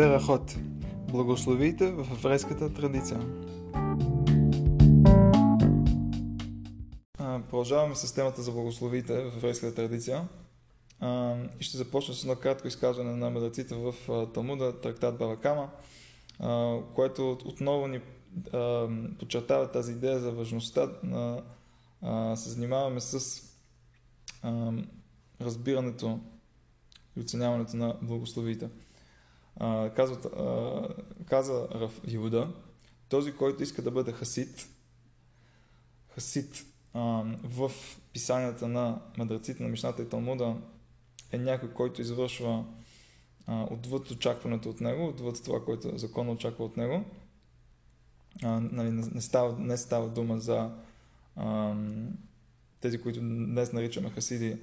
Берахот. Благословите в еврейската традиция. Продължаваме с темата за благословите в еврейската традиция. И ще започна с едно кратко изказване на мъдреците в Талмуда, трактат Балакама, което отново ни подчертава тази идея за важността на се занимаваме с разбирането и оценяването на благословите казват, а, каза Раф Иуда, този, който иска да бъде хасид, хасид а, в писанията на мъдреците на Мишната и Талмуда е някой, който извършва а, отвъд очакването от него, отвъд това, което законно очаква от него. А, нали, не, става, не става дума за а, тези, които днес наричаме хасиди,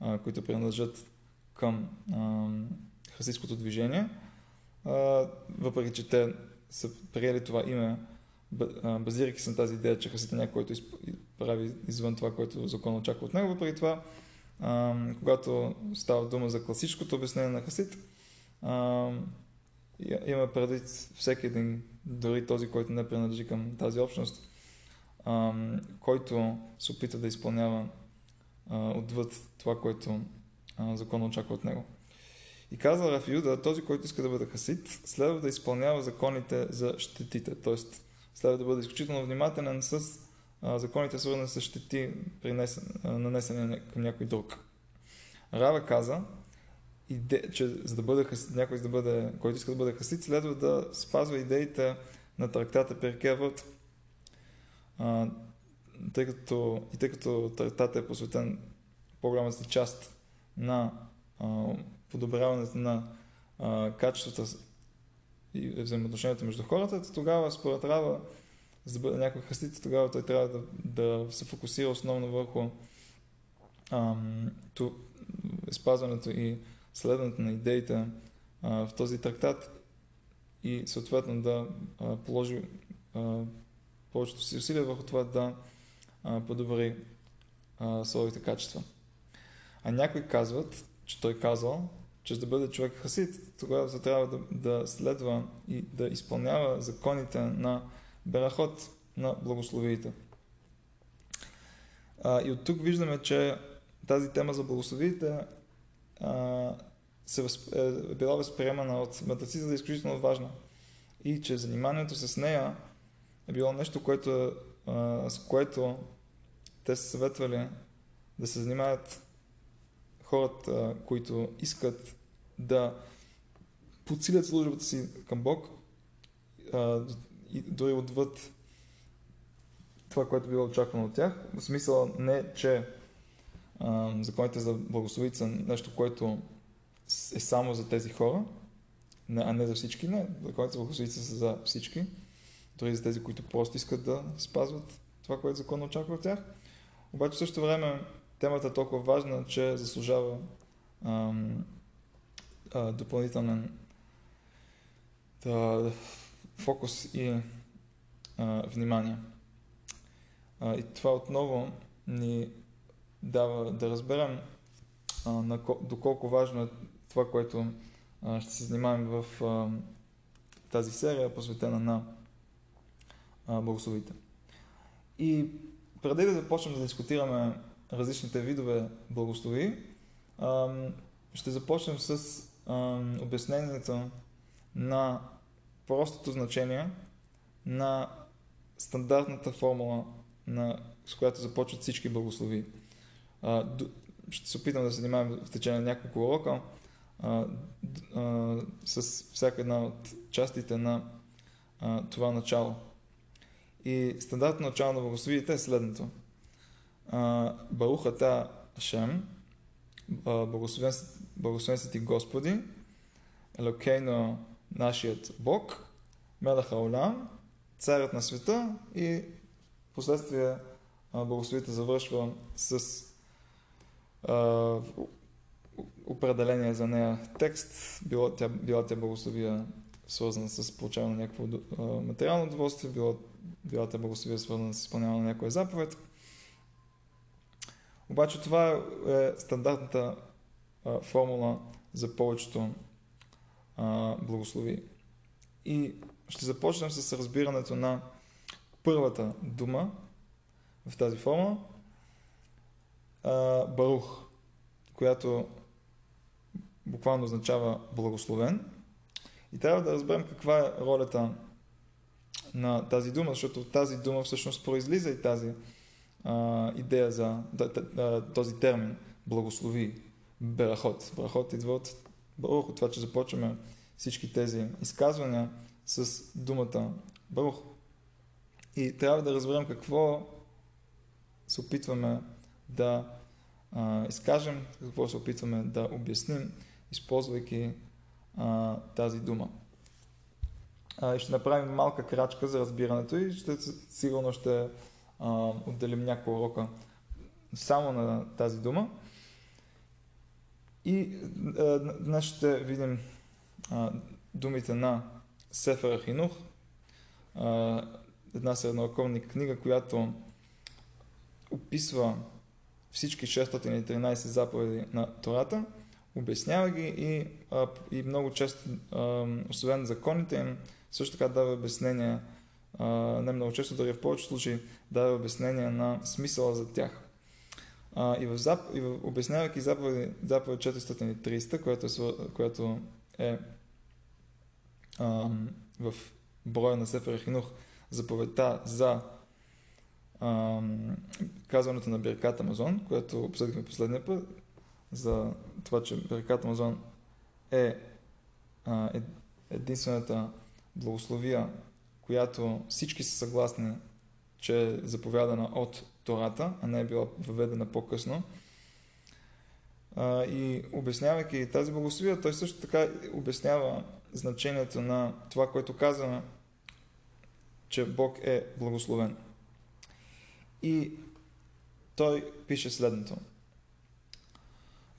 а, които принадлежат към а, хасидското движение, въпреки че те са приели това име, базирайки се на тази идея, че хасид е който прави извън това, което закон очаква от него. Въпреки това, когато става дума за класическото обяснение на хасид, има преди всеки един, дори този, който не принадлежи към тази общност, който се опита да изпълнява отвъд това, което закон очаква от него. И каза Раф Юда, този, който иска да бъде хасид, следва да изпълнява законите за щетите. Т.е. следва да бъде изключително внимателен с а, законите, свързани с щети, нанесени към някой друг. Рава каза, иде, че за да бъде хасид, някой, за да бъде, който иска да бъде хасид, следва да спазва идеите на трактата Перкевът, тъй като, и тъй като трактата е посветен по-голямата част на а, подобряването на а, качествата и взаимоотношенията между хората, тогава според Рава, за да бъде някой хастит, тогава той трябва да, да се фокусира основно върху ам, ту, спазването и следването на идеите а, в този трактат и съответно да а, положи а, повечето си усилия върху това да а, подобри а, своите качества. А някои казват, че той казал, че за да бъде човек хасид, тогава трябва да, да следва и да изпълнява законите на Берахот, на благословиите. А, и от тук виждаме, че тази тема за благословиите а, се възп... е била възприемана от мъдреците да е изключително важна. И че заниманието с нея е било нещо, което, а, с което те са съветвали да се занимават хората, които искат да подсилят службата си към Бог и дори отвъд това, което било очаквано от тях. В смисъл не, че законите за благословите са нещо, което е само за тези хора, а не за всички. Не, законите за благословите са за всички. Дори за тези, които просто искат да спазват това, което законно очаква от тях. Обаче в същото време темата е толкова важна, че заслужава ам, а, допълнителен да, фокус и а, внимание. А, и това отново ни дава да разберем а, на, доколко важно е това, което а, ще се занимаваме в а, тази серия, посветена на а, благословите. И преди да започнем да дискутираме различните видове благослови, ще започнем с обяснението на простото значение на стандартната формула, на, с която започват всички благослови. ще се опитам да се занимавам в течение на няколко урока с всяка една от частите на това начало. И стандартно начало на благословите е следното – Барухата Ашем, благословен, благословен си ти Господи, Елокейно нашият Бог, Мелаха Олам, царят на света и последствие благословите завършва с а, определение за нея текст, било тя, била тя благословия свързана с получаване на някакво материално удоволствие, било, била тя благословия свързана с изпълняване на някоя заповед. Обаче това е стандартната а, формула за повечето а, благослови. И ще започнем с разбирането на първата дума в тази форма, а, Барух, която буквално означава благословен. И трябва да разберем каква е ролята на тази дума, защото от тази дума всъщност произлиза и тази а, идея за да, да, този термин благослови, берахот. Берахот идва от Барух, от това, че започваме всички тези изказвания с думата Барух. И трябва да разберем какво се опитваме да а, изкажем, какво се опитваме да обясним, използвайки а, тази дума. А, ще направим малка крачка за разбирането и ще, сигурно ще а, отделим няколко урока само на тази дума. И а, днес ще видим а, думите на Сефера Хинух, а, една средновековна книга, която описва всички 613 заповеди на Тората, обяснява ги и, а, и много често, а, освен законите им, също така дава обяснение, а, не много често, дори в повечето случаи, дава обяснение на смисъла за тях. А, и, в зап... и в... обяснявайки заповед, заповед 430, която е, която е а, в броя на Сефер Хинух, заповедта за а, казването на Беркат Амазон, което обсъдихме последния път, за това, че Беркат Амазон е а, е, единствената благословия, която всички са съгласни, че е заповядана от Тората, а не е била въведена по-късно. И обяснявайки тази благословия, той също така обяснява значението на това, което казваме, че Бог е благословен. И той пише следното.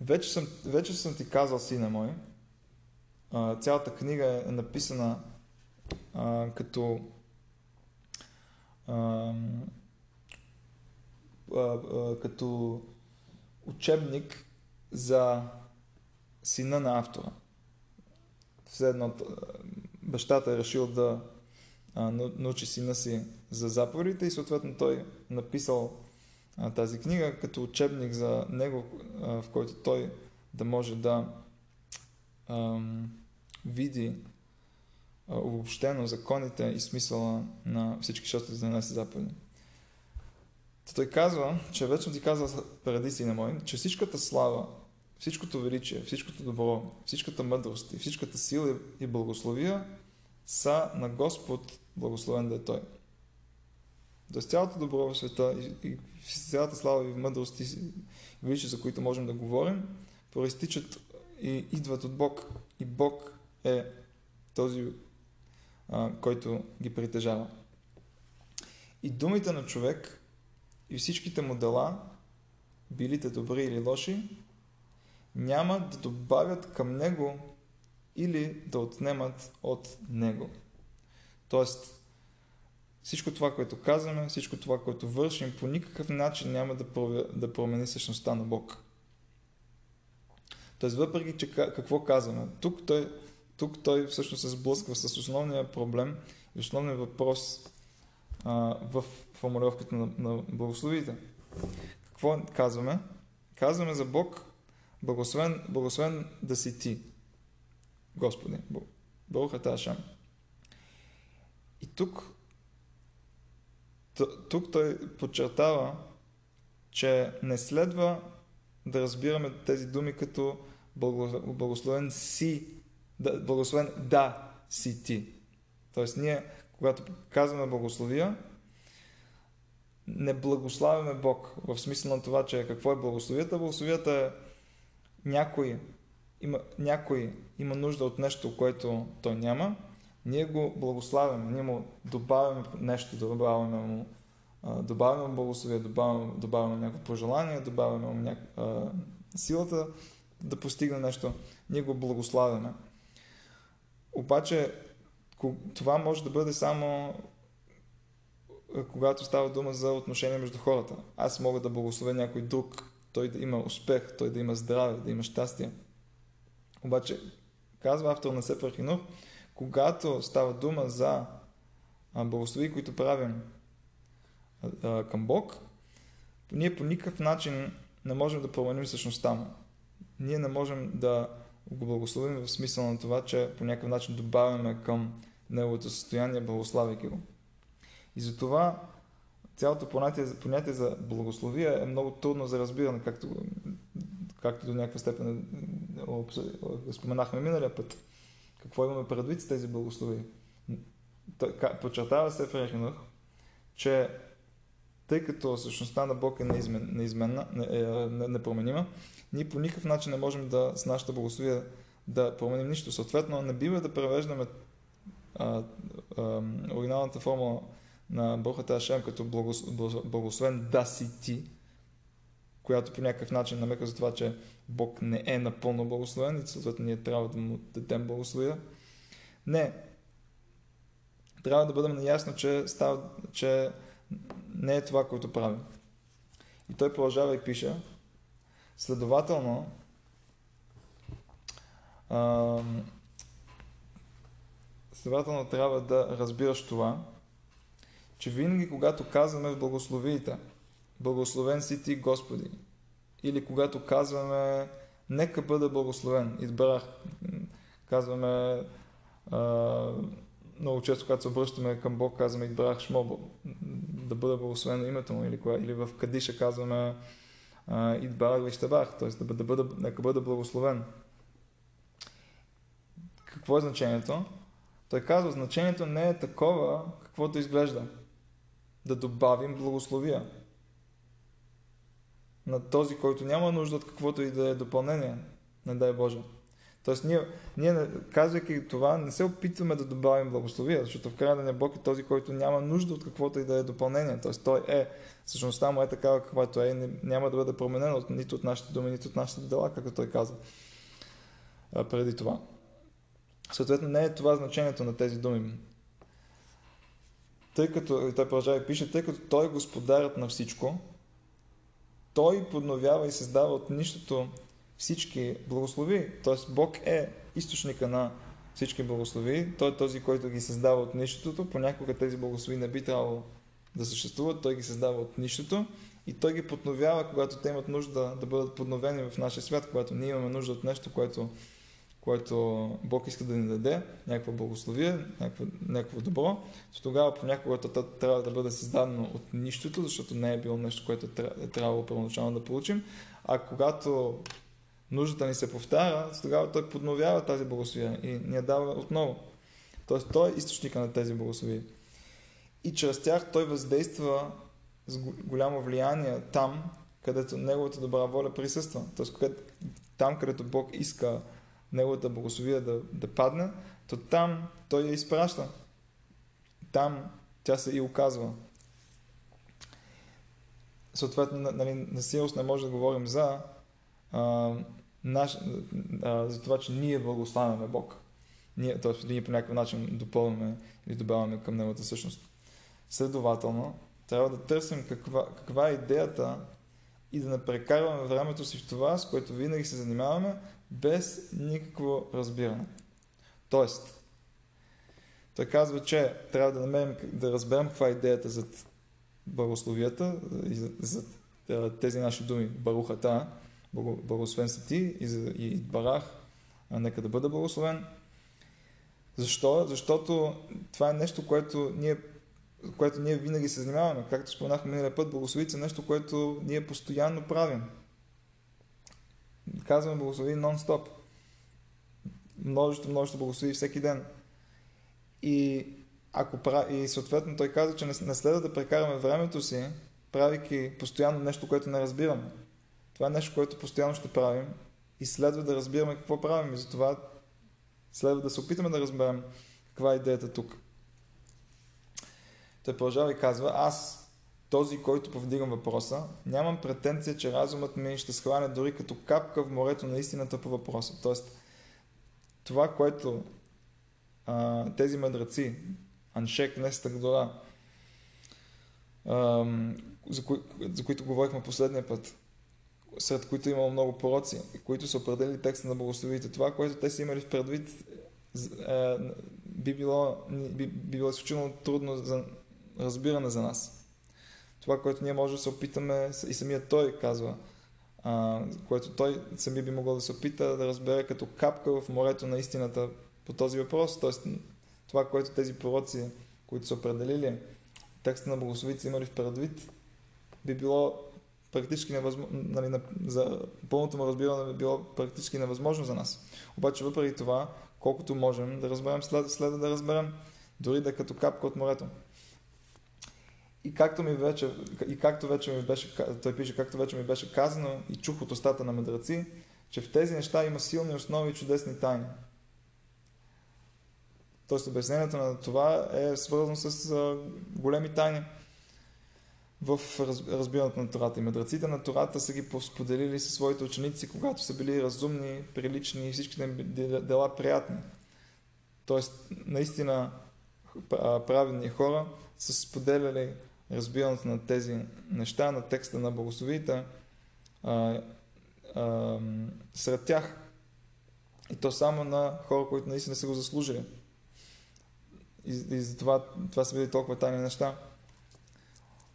Вече съм, вече съм ти казал, сина мой, цялата книга е написана а, като а, а, а, като учебник за сина на автора. Все едно бащата е решил да а, научи сина си за заповедите и съответно той написал а, тази книга като учебник за него, а, в който той да може да а, види обобщено законите и смисъла на всички 612 заповеди. Той казва, че вече ти казва преди сина мой, че всичката слава, всичкото величие, всичкото добро, всичката мъдрост и всичката сила и благословия са на Господ, благословен да е Той. Тоест цялото добро в света и, и цялата слава и мъдрост и величие, за които можем да говорим, проистичат и идват от Бог. И Бог е този, а, който ги притежава. И думите на човек и всичките му дела, билите добри или лоши, няма да добавят към него или да отнемат от него. Тоест, всичко това, което казваме, всичко това, което вършим, по никакъв начин няма да, да промени същността на Бог. Тоест, въпреки, че какво казваме, тук той, тук той всъщност се сблъсква с основния проблем и основния въпрос а, в формулировката на, на благословите. Какво казваме? Казваме за Бог, благословен, благословен да си ти, Господи, Бог Аташам. И тук тук той подчертава, че не следва да разбираме тези думи като благословен си, благословен да си ти. Тоест ние, когато казваме благословия, не благославяме Бог в смисъл на това, че какво е благословията. Благословията е някой има, някой има нужда от нещо, което той няма, ние го благославяме, ние му добавяме нещо, добавяме му, добавяме му благословие, добавяме, добавяме някакво пожелание, добавяме му няк... силата да постигне нещо, ние го благославяме. Обаче това може да бъде само когато става дума за отношения между хората. Аз мога да благословя някой друг, той да има успех, той да има здраве, да има щастие. Обаче Казва автор на Сефер Хинух, когато става дума за благослови, които правим към Бог, ние по никакъв начин не можем да променим същността му. Ние не можем да го благословим в смисъл на това, че по някакъв начин добавяме към неговото състояние, благославяйки го. И затова цялото понятие, понятие за благословие е много трудно за разбиране, както, както до някаква степен споменахме миналия път. Какво имаме предвид с тези благослови? Подчертава се в Рехинах, че тъй като същността на Бог е неизмен, неизменна, не, е, не, непроменима, ние по никакъв начин не можем да с нашата благословие да променим нищо. Съответно, не бива да превеждаме а, а, оригиналната форма на Бохата Ашем като благословен да си ти, която по някакъв начин намека за това, че Бог не е напълно благословен и съответно ние трябва да му дадем благословия. Не. Трябва да бъдем наясно, че, става, че не е това, което правим. И той продължава и пише, следователно, а, следователно трябва да разбираш това, че винаги когато казваме в благословиите, благословен си ти Господи, или когато казваме нека бъда благословен, избрах, казваме а, много често, когато се обръщаме към Бог, казваме избрах Шмо, да бъда благословен името му, или, или в Кадиша казваме Идбарах Вищабах, т.е. Да, да бъда, нека бъда благословен. Какво е значението? Той казва, значението не е такова, каквото изглежда да добавим благословия на този, който няма нужда от каквото и да е допълнение, не дай Боже. Тоест, ние, ние казвайки това, не се опитваме да добавим благословия, защото в крайна на Бог е този, който няма нужда от каквото и да е допълнение. Тоест, той е, същността му е такава, каквато е и няма да бъде променена от, нито от нашите думи, нито от нашите дела, както той каза преди това. Съответно, не е това значението на тези думи тъй като, той продължава и пише, тъй като той е господарът на всичко, той подновява и създава от нищото всички благослови. Т.е. Бог е източника на всички благослови. Той е този, който ги създава от нищото. Понякога тези благослови не би трябвало да съществуват. Той ги създава от нищото и той ги подновява, когато те имат нужда да бъдат подновени в нашия свят, когато ние имаме нужда от нещо, което което Бог иска да ни даде, някаква благословие, някакво, някакво добро, то тогава понякога то трябва да бъде създадено от нищото, защото не е било нещо, което е трябвало първоначално да получим. А когато нуждата ни се повтаря, тогава той подновява тази благословие и ни я дава отново. Тоест той е източника на тези благословия. И чрез тях той въздейства с голямо влияние там, където неговата добра воля присъства. Тоест там, където Бог иска неговата благословия да, да падне, то там той я изпраща. Там тя се и оказва. Съответно, нали, на силост не може да говорим за, наш, а, за това, че ние благославяме Бог. Ние, т.е. ние по някакъв начин допълваме или добавяме към неговата същност. Следователно, трябва да търсим каква, каква е идеята и да не прекарваме времето си в това, с което винаги се занимаваме, без никакво разбиране. Тоест, той казва, че трябва да намерим, да разберем каква е идеята за благословията и за, за тези наши думи. Барухата, благословен си ти и, барах, нека да бъда благословен. Защо? Защото това е нещо, което ние, което ние винаги се занимаваме. Както споменахме миналия път, благословица е нещо, което ние постоянно правим казваме благослови нон-стоп. Множество, множество благослови всеки ден. И, ако, и съответно той каза, че не следва да прекараме времето си, правейки постоянно нещо, което не разбираме. Това е нещо, което постоянно ще правим и следва да разбираме какво правим и затова следва да се опитаме да разберем каква е идеята тук. Той продължава и казва, аз този, който повдигам въпроса, нямам претенция, че разумът ми ще схване дори като капка в морето на истината по въпроса. Тоест, това, което а, тези мъдреци, Аншек, Нестагдора, за, кои, за които говорихме последния път, сред които имало много пророци, които са определили текста на благословите. Това, което те са имали в предвид, е, би било, би, би било изключително трудно за разбиране за нас. Това, което ние можем да се опитаме, и самият той казва, което той сами би могъл да се опита да разбере като капка в морето на истината по този въпрос. Тоест, това, което тези пророци, които са определили текста на благословите, имали в предвид, би било практически невъзможно, нали, за пълното му разбиране би било практически невъзможно за нас. Обаче въпреки това, колкото можем да разберем, след, да разберем, дори да е като капка от морето. И както, ми вече, и както вече ми беше, той пише, както вече ми беше казано и чух от устата на мъдреци, че в тези неща има силни основи и чудесни тайни. Тоест обяснението на това е свързано с големи тайни в разбирането на Тората. И мъдреците на Тората са ги споделили със своите ученици, когато са били разумни, прилични и всичките дела приятни. Тоест, наистина праведни хора са споделяли разбирането на тези неща, на текста на благословите а, а, сред тях. И то само на хора, които наистина са го заслужили. И, и затова това са били толкова тайни неща.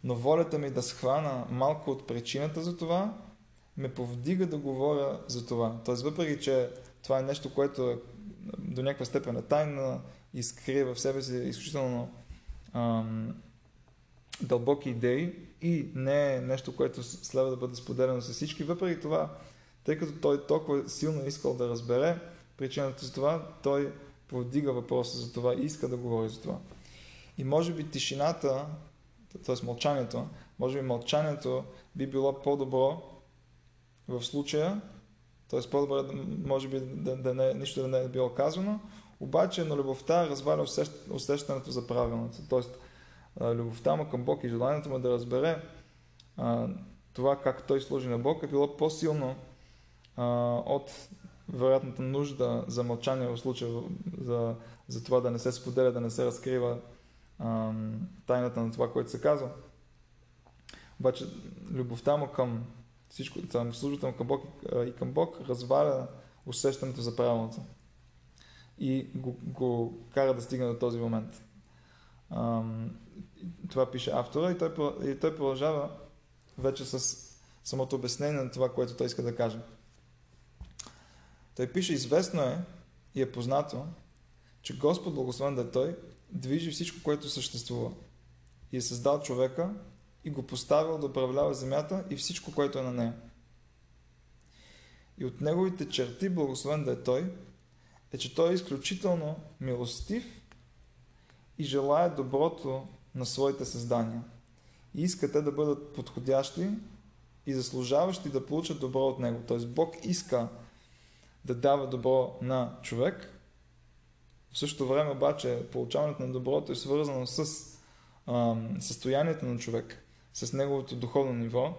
Но волята ми да схвана малко от причината за това, ме повдига да говоря за това. Тоест, въпреки, че това е нещо, което е до някаква степен е тайна и скрие в себе си изключително ам, дълбоки идеи и не е нещо, което следва да бъде споделено с всички. Въпреки това, тъй като той толкова силно искал да разбере причината за това, той повдига въпроса за това и иска да говори за това. И може би тишината, т.е. мълчанието, може би мълчанието би било по-добро в случая, т.е. по-добре, може би да, да не, нищо да не е било казано, обаче на любовта разваля усещането за правилното. Тоест, любовта му към Бог и желанието му да разбере а, това как той служи на Бог е било по-силно а, от вероятната нужда за мълчание в случая за, за това да не се споделя, да не се разкрива тайната на това, което се казва. Обаче любовта му към всичко, службата му към Бог и към Бог разваля усещането за правилното и го, го кара да стигне до този момент това пише автора и той, и той продължава вече с самото обяснение на това, което той иска да каже. Той пише, известно е и е познато, че Господ, благословен да е Той, движи всичко, което съществува. И е създал човека и го поставил да управлява земята и всичко, което е на нея. И от неговите черти, благословен да е Той, е, че Той е изключително милостив и желая доброто на своите създания. И иска те да бъдат подходящи и заслужаващи да получат добро от него. Т.е. Бог иска да дава добро на човек. В същото време обаче получаването на доброто е свързано с а, състоянието на човек, с неговото духовно ниво.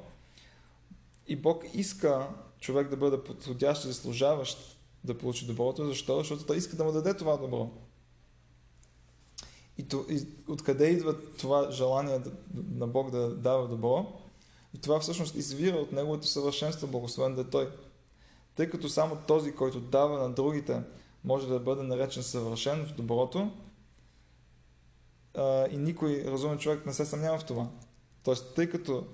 И Бог иска човек да бъде подходящ и заслужаващ да получи доброто. Защо? Защото той иска да му даде това добро. И, то, и откъде идва това желание на Бог да дава добро? И това всъщност извира от Неговото съвършенство, благословен да е Той. Тъй като само този, който дава на другите, може да бъде наречен съвършен в доброто, и никой разумен човек не се съмнява в това. Тоест, тъй като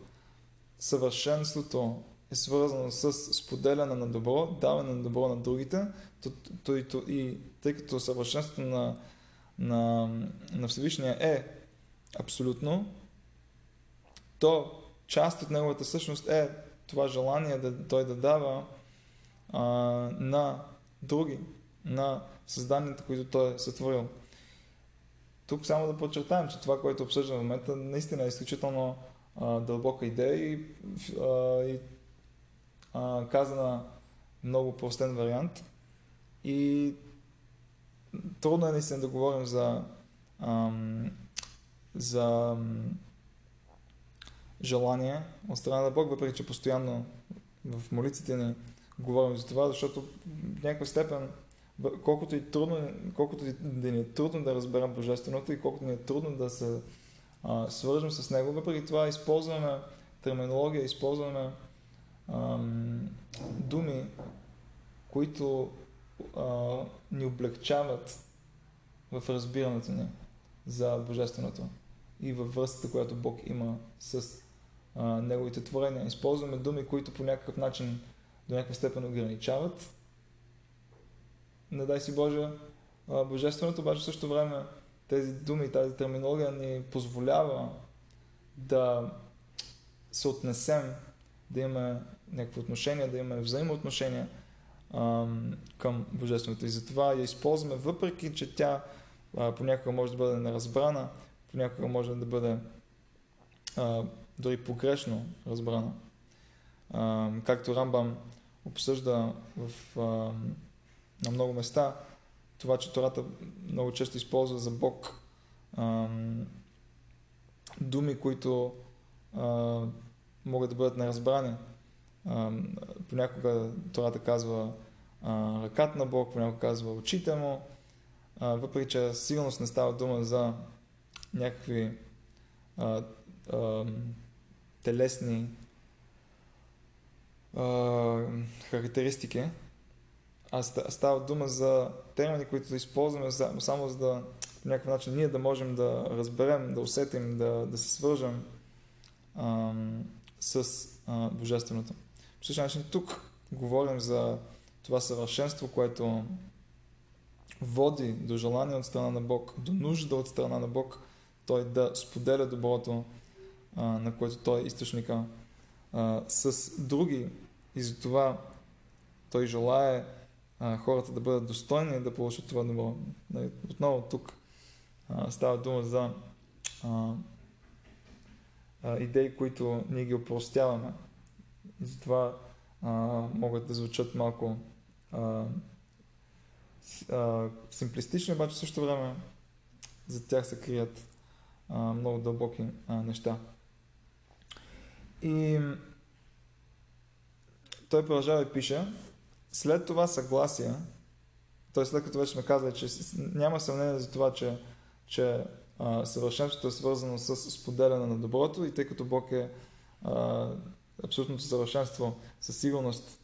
съвършенството е свързано с споделяне на добро, даване на добро на другите, то, то, то, и тъй като съвършенството на на, на Всевишния е абсолютно, то част от неговата същност е това желание да той да дава а, на други, на създанията, които той е сътворил. Тук само да подчертаем, че това, което обсъждаме в момента, наистина е изключително а, дълбока идея и, а, и а, казана много простен вариант. И трудно е наистина да говорим за, ам, за ам, желание от страна на Бог, въпреки че постоянно в молитвите ни говорим за това, защото в някаква степен, колкото и трудно, колкото и да ни е трудно да разберем Божественото и колкото ни е трудно да се а, свържем с Него, въпреки това използваме терминология, използваме ам, думи, които а, ни облегчават в разбирането ни за Божественото и във връзката, която Бог има с а, Неговите творения. Използваме думи, които по някакъв начин до някаква степен ограничават. Не дай си Боже, Божественото, обаче в същото време тези думи, тази терминология ни позволява да се отнесем, да имаме някакво отношение, да имаме взаимоотношения към Божественото. И затова я използваме, въпреки че тя понякога може да бъде неразбрана, понякога може да бъде дори погрешно разбрана. Както Рамбам обсъжда в, а, на много места, това, че Тората много често използва за Бог а, думи, които а, могат да бъдат неразбрани. А, понякога Тората казва а, ръката на Бог, понякога казва очите му, а, въпреки че сигурност не става дума за някакви а, а, телесни а, характеристики, а става дума за термини, които да използваме само за да по някакъв начин ние да можем да разберем, да усетим, да, да се свържем а, с а, Божественото. По същия начин тук говорим за това съвършенство, което води до желание от страна на Бог, до нужда от страна на Бог, той да споделя доброто, а, на което той е източника а, с други и затова той желае а, хората да бъдат достойни и да получат това добро. Нали, отново тук а, става дума за а, а, идеи, които ние ги опростяваме. И затова а, могат да звучат малко а, а, симплистични, обаче същото време за тях се крият а, много дълбоки а, неща. И той продължава и пише, след това съгласие, т.е. след като вече сме казали, че няма съмнение за това, че, че съвършенството е свързано с споделяне на доброто и тъй като Бог е абсолютното съвършенство със сигурност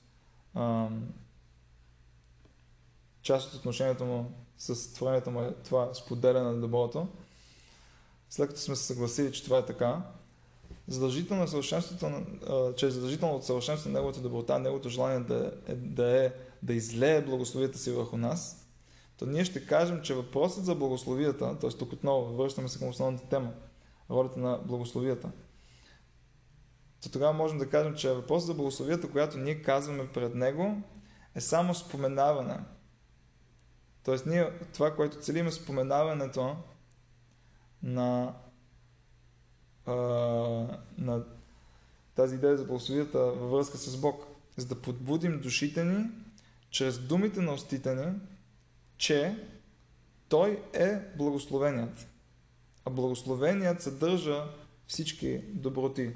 част от отношението му с творението му е това споделяне на доброто. След като сме се съгласили, че това е така, задължително е съвършенството, че е задължително от съвършенството на неговата доброта, неговото желание да е, да, е, да излее благословията си върху нас, то ние ще кажем, че въпросът за благословията, т.е. тук отново връщаме се към основната тема, ролята на благословията, то тогава можем да кажем, че въпросът за благословията, която ние казваме пред него, е само споменаване. Тоест ние, това, което целим е споменаването на а, на тази идея за благословията във връзка с Бог, за да подбудим душите ни чрез думите на устите ни, че Той е благословеният. А благословеният съдържа всички доброти.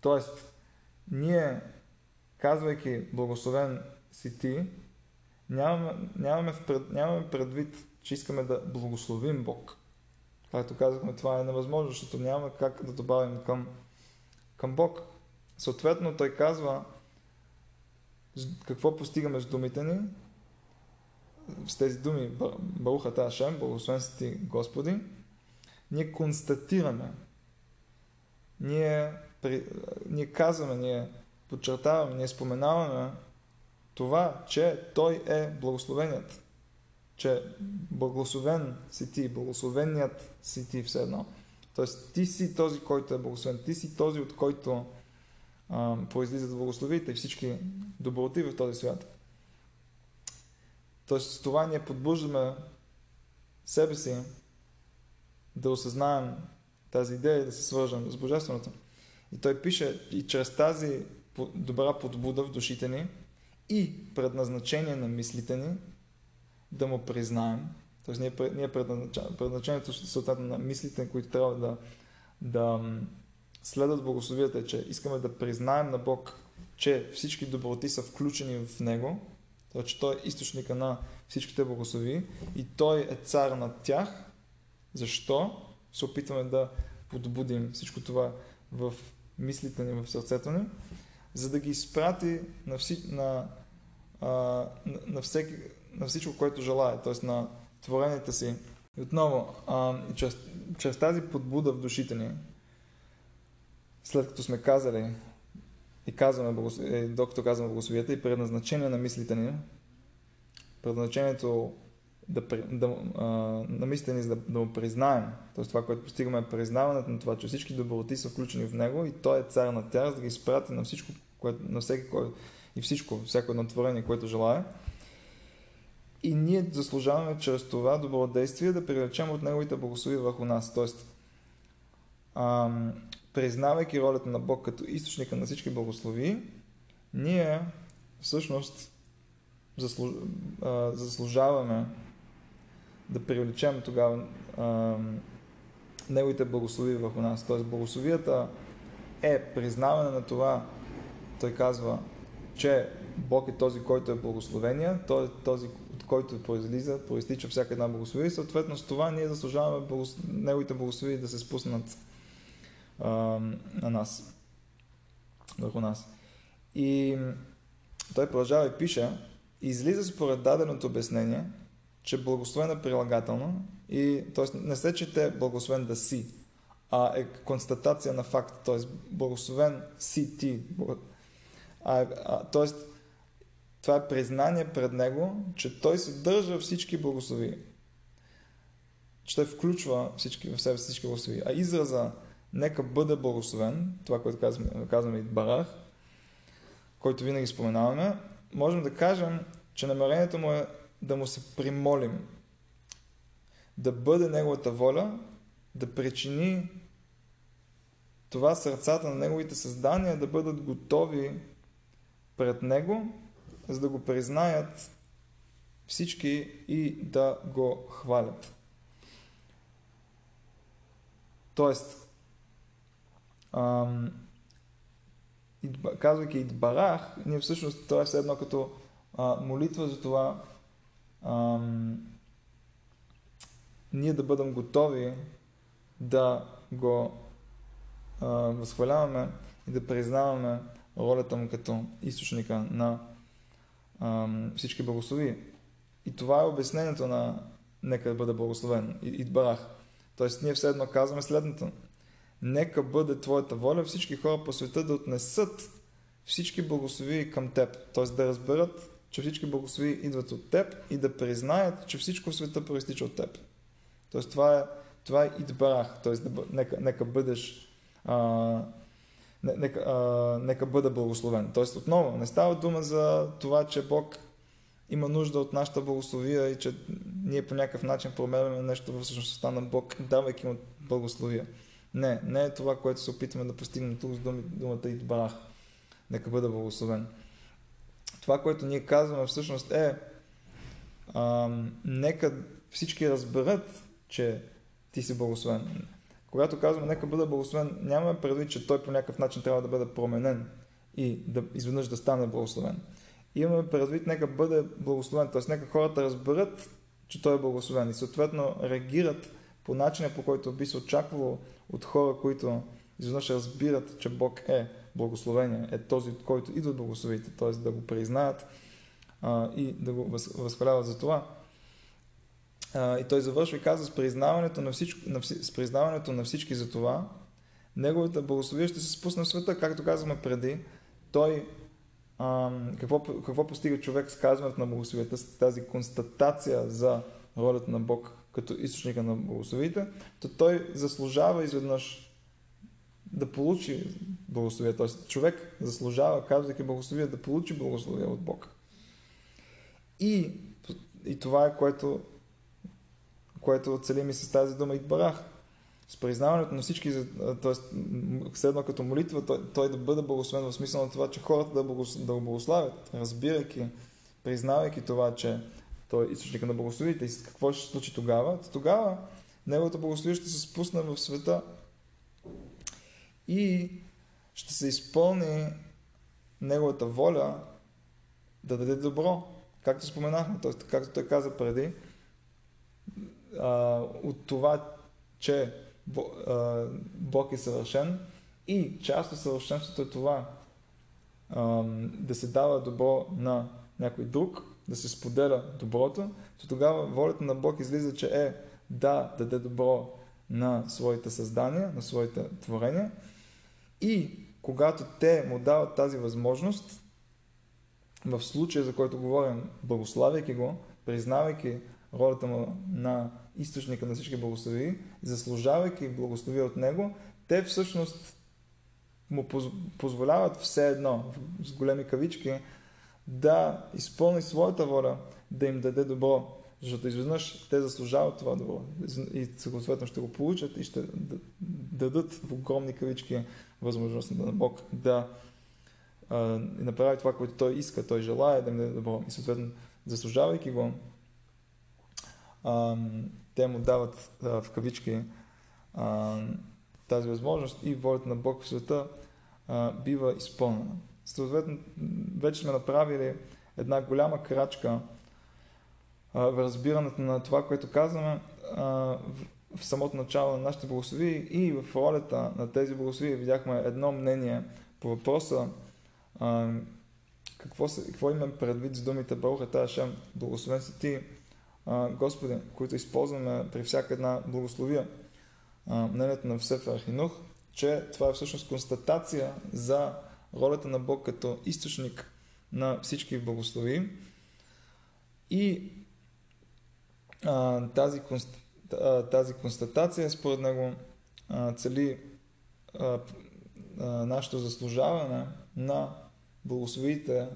Тоест, ние, казвайки благословен си ти, нямаме, нямаме, пред, нямаме предвид, че искаме да благословим Бог. Както казахме, това е невъзможно, защото няма как да добавим към, към Бог. Съответно, той казва какво постигаме с думите ни. С тези думи, Баруха Ашем, благословен си ти Господи, ние констатираме, ние, при, ние казваме, ние подчертаваме, ние споменаваме това, че Той е благословеният че благословен си ти, благословеният си ти все едно. Тоест ти си този, който е благословен, ти си този, от който а, произлизат благословите и всички доброти в този свят. Тоест с това ние подбуждаме себе си да осъзнаем тази идея и да се свържем с Божественото. И той пише, и чрез тази добра подбуда в душите ни и предназначение на мислите ни, да му признаем. Тоест ние, ние предназначението съответно на мислите, които трябва да, да следват благословията е, че искаме да признаем на Бог, че всички доброти са включени в Него, т.е. че Той е източника на всичките благослови и Той е цар над тях. Защо? Се опитваме да подбудим всичко това в мислите ни в сърцето ни, за да ги изпрати на, вси, на, на, на, всеки, на всичко, което желая, т.е. на творените си. И отново, а, чрез, чрез тази подбуда в душите ни, след като сме казали и казваме, е, докато казваме благословията и предназначение на мислите ни, предназначението да, да, а, на мислите ни да, да му признаем, т.е. това, което постигаме е признаването на това, че всички доброти са включени в него и той е цар на тях, за да ги изпрати на всичко, което, на всеки кой, и всичко, всяко едно творение, което желая. И ние заслужаваме чрез това добродействие да привлечем от неговите благослови върху нас. Тоест, ам, признавайки ролята на Бог като източника на всички благослови, ние всъщност заслуж... а, заслужаваме да привлечем тогава а, неговите благослови върху нас. Тоест благословията е признаване на това, той казва, че Бог е този, който е благословения, той е този, който произлиза, проистича всяка една благословия и съответно с това ние заслужаваме благос... неговите благослови да се спуснат а, на нас, върху нас. И той продължава и пише, излиза според даденото обяснение, че благословен е прилагателно и т.е. не се чете благословен да си, а е констатация на факт, т.е. благословен си ти. А, а, т.е. това е признание пред него, че той съдържа всички благослови. Че той включва всички, в себе всички благослови. А израза нека бъде благословен, това, което казваме, казваме и Барах, който винаги споменаваме, можем да кажем, че намерението му е да му се примолим, да бъде неговата воля, да причини това сърцата на неговите създания да бъдат готови пред него, за да го признаят всички и да го хвалят. Тоест, ам, казвайки Идбарах, ние всъщност, това е все едно като а, молитва за това ам, ние да бъдем готови да го а, възхваляваме и да признаваме ролята му като източника на всички благослови. И това е обяснението на нека да бъде благословен, Идбарах. Тоест ние все едно казваме следното. Нека бъде Твоята воля всички хора по света да отнесат всички благослови към Теб. Т.е. да разберат че всички благослови идват от теб и да признаят, че всичко в света проистича от теб. Тоест това е, това е идбарах, т.е. Да, нека, нека бъдеш а, нека, а, нека бъда благословен. Тоест отново, не става дума за това, че Бог има нужда от нашата благословия и че ние по някакъв начин променяме нещо в същността на Бог, давайки му благословия. Не, не е това, което се опитваме да постигнем тук с думата Идбарах. Нека бъда благословен това, което ние казваме всъщност е а, нека всички разберат, че ти си благословен. Когато казваме нека бъда благословен, нямаме предвид, че той по някакъв начин трябва да бъде променен и да изведнъж да стане благословен. Имаме предвид нека бъде благословен, т.е. нека хората разберат, че той е благословен и съответно реагират по начина, по който би се очаквало от хора, които изведнъж разбират, че Бог е благословение е този, от който идват благословите, т.е. да го признаят а, и да го възхваляват за това. И той завършва и казва с признаването на, всичко, на, с признаването на всички за това, неговата благословие ще се спусне в света, както казваме преди. Той а, какво, какво постига човек с казването на благословията, с тази констатация за ролята на Бог като източника на благословите, то той заслужава изведнъж да получи благословие. Тоест човек заслужава, казвайки благословие, да получи благословие от Бог. И, и това е което, което целим и с тази дума Идбарах. С признаването на всички, т.е. следно като молитва, той, той да бъде благословен в смисъл на това, че хората да, благослов, да го благославят, разбирайки, признавайки това, че той е източника на благословите и какво ще се случи тогава, тогава неговото благословие ще се спусне в света и ще се изпълни неговата воля да даде добро. Както споменахме, т.е. както той каза преди, а, от това, че Бог е съвършен, и част от съвършенството е това да се дава добро на някой друг, да се споделя доброто, то тогава волята на Бог излиза, че е да даде добро на своите създания, на своите творения. И когато те му дават тази възможност, в случая, за който говорим, благославяйки го, признавайки ролята му на източника на всички благослови, заслужавайки благослови от него, те всъщност му позволяват все едно, с големи кавички, да изпълни своята воля, да им даде добро. Защото изведнъж те заслужават това добро и съответно ще го получат и ще дадат в огромни кавички възможността на Бог да а, направи това, което Той иска, Той желая да им даде добро. И съответно, заслужавайки го, а, те му дават а, в кавички а, тази възможност и волята на Бог в света а, бива изпълнена. Съответно, вече сме направили една голяма крачка а, в разбирането на това, което казваме а, в, в самото начало на нашите благослови и в ролята на тези благослови видяхме едно мнение по въпроса а, какво, какво имам предвид с думите Баруха Ташем, благословен си ти, а, Господи, които използваме при всяка една благословия мнението на Всефа Архинух, че това е всъщност констатация за ролята на Бог като източник на всички благослови. И а, тази, конст, а, тази констатация, според него, а, цели а, а, нашето заслужаване на благословите,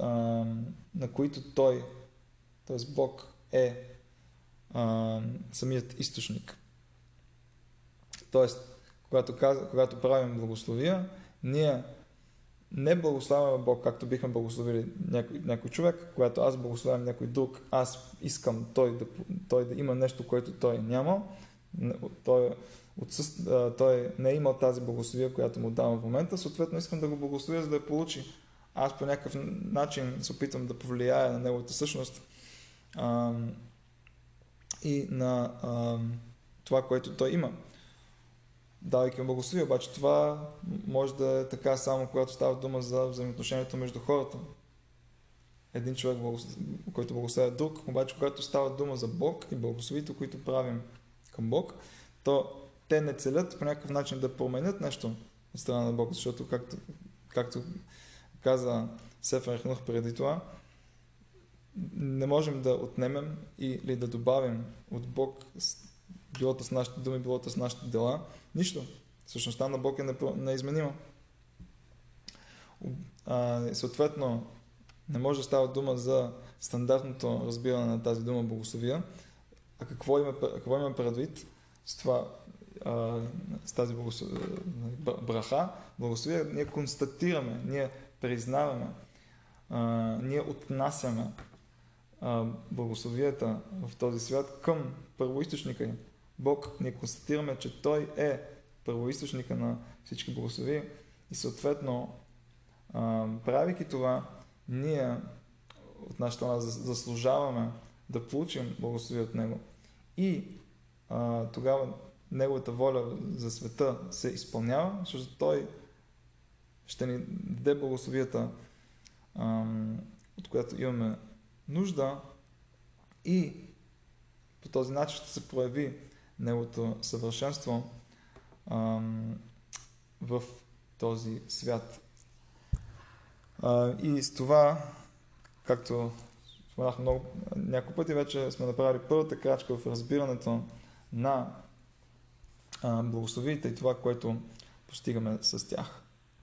а, на които Той, т.е. Бог е а, самият източник. Тоест, когато, каза, когато правим благословия, ние не благославяме Бог, както бихме благословили някой, някой човек, когато аз благославям някой друг, аз искам той да, той да има нещо, което той няма. Той, отсъст, той не е имал тази благословия, която му давам в момента, съответно искам да го благословя, за да я получи. Аз по някакъв начин се опитвам да повлияя на неговата същност а, и на а, това, което той има давайки му благословие. Обаче това може да е така само, когато става дума за взаимоотношението между хората. Един човек, който благославя друг, обаче когато става дума за Бог и благословите, които правим към Бог, то те не целят по някакъв начин да променят нещо от страна на Бог, защото както, както каза Сефер Хнух преди това, не можем да отнемем или да добавим от Бог билото с нашите думи, билото с нашите дела, нищо. Същността на Бог е неизменима. Съответно, не може да става дума за стандартното разбиране на тази дума благословия. А какво има, какво има предвид с това, с тази благословия, браха? Благословия ние констатираме, ние признаваме, ние отнасяме а, благословията в този свят към първоисточника им. Бог, ние констатираме, че Той е първоисточника на всички благослови и съответно, правейки това, ние от нашата страна заслужаваме да получим благослови от Него. И а, тогава Неговата воля за света се изпълнява, защото Той ще ни даде благословията, от която имаме нужда и по този начин ще се прояви Неговото съвършенство ам, в този свят. А, и с това, както споменах много, няколко пъти вече сме направили първата крачка в разбирането на а, благословите и това, което постигаме с тях.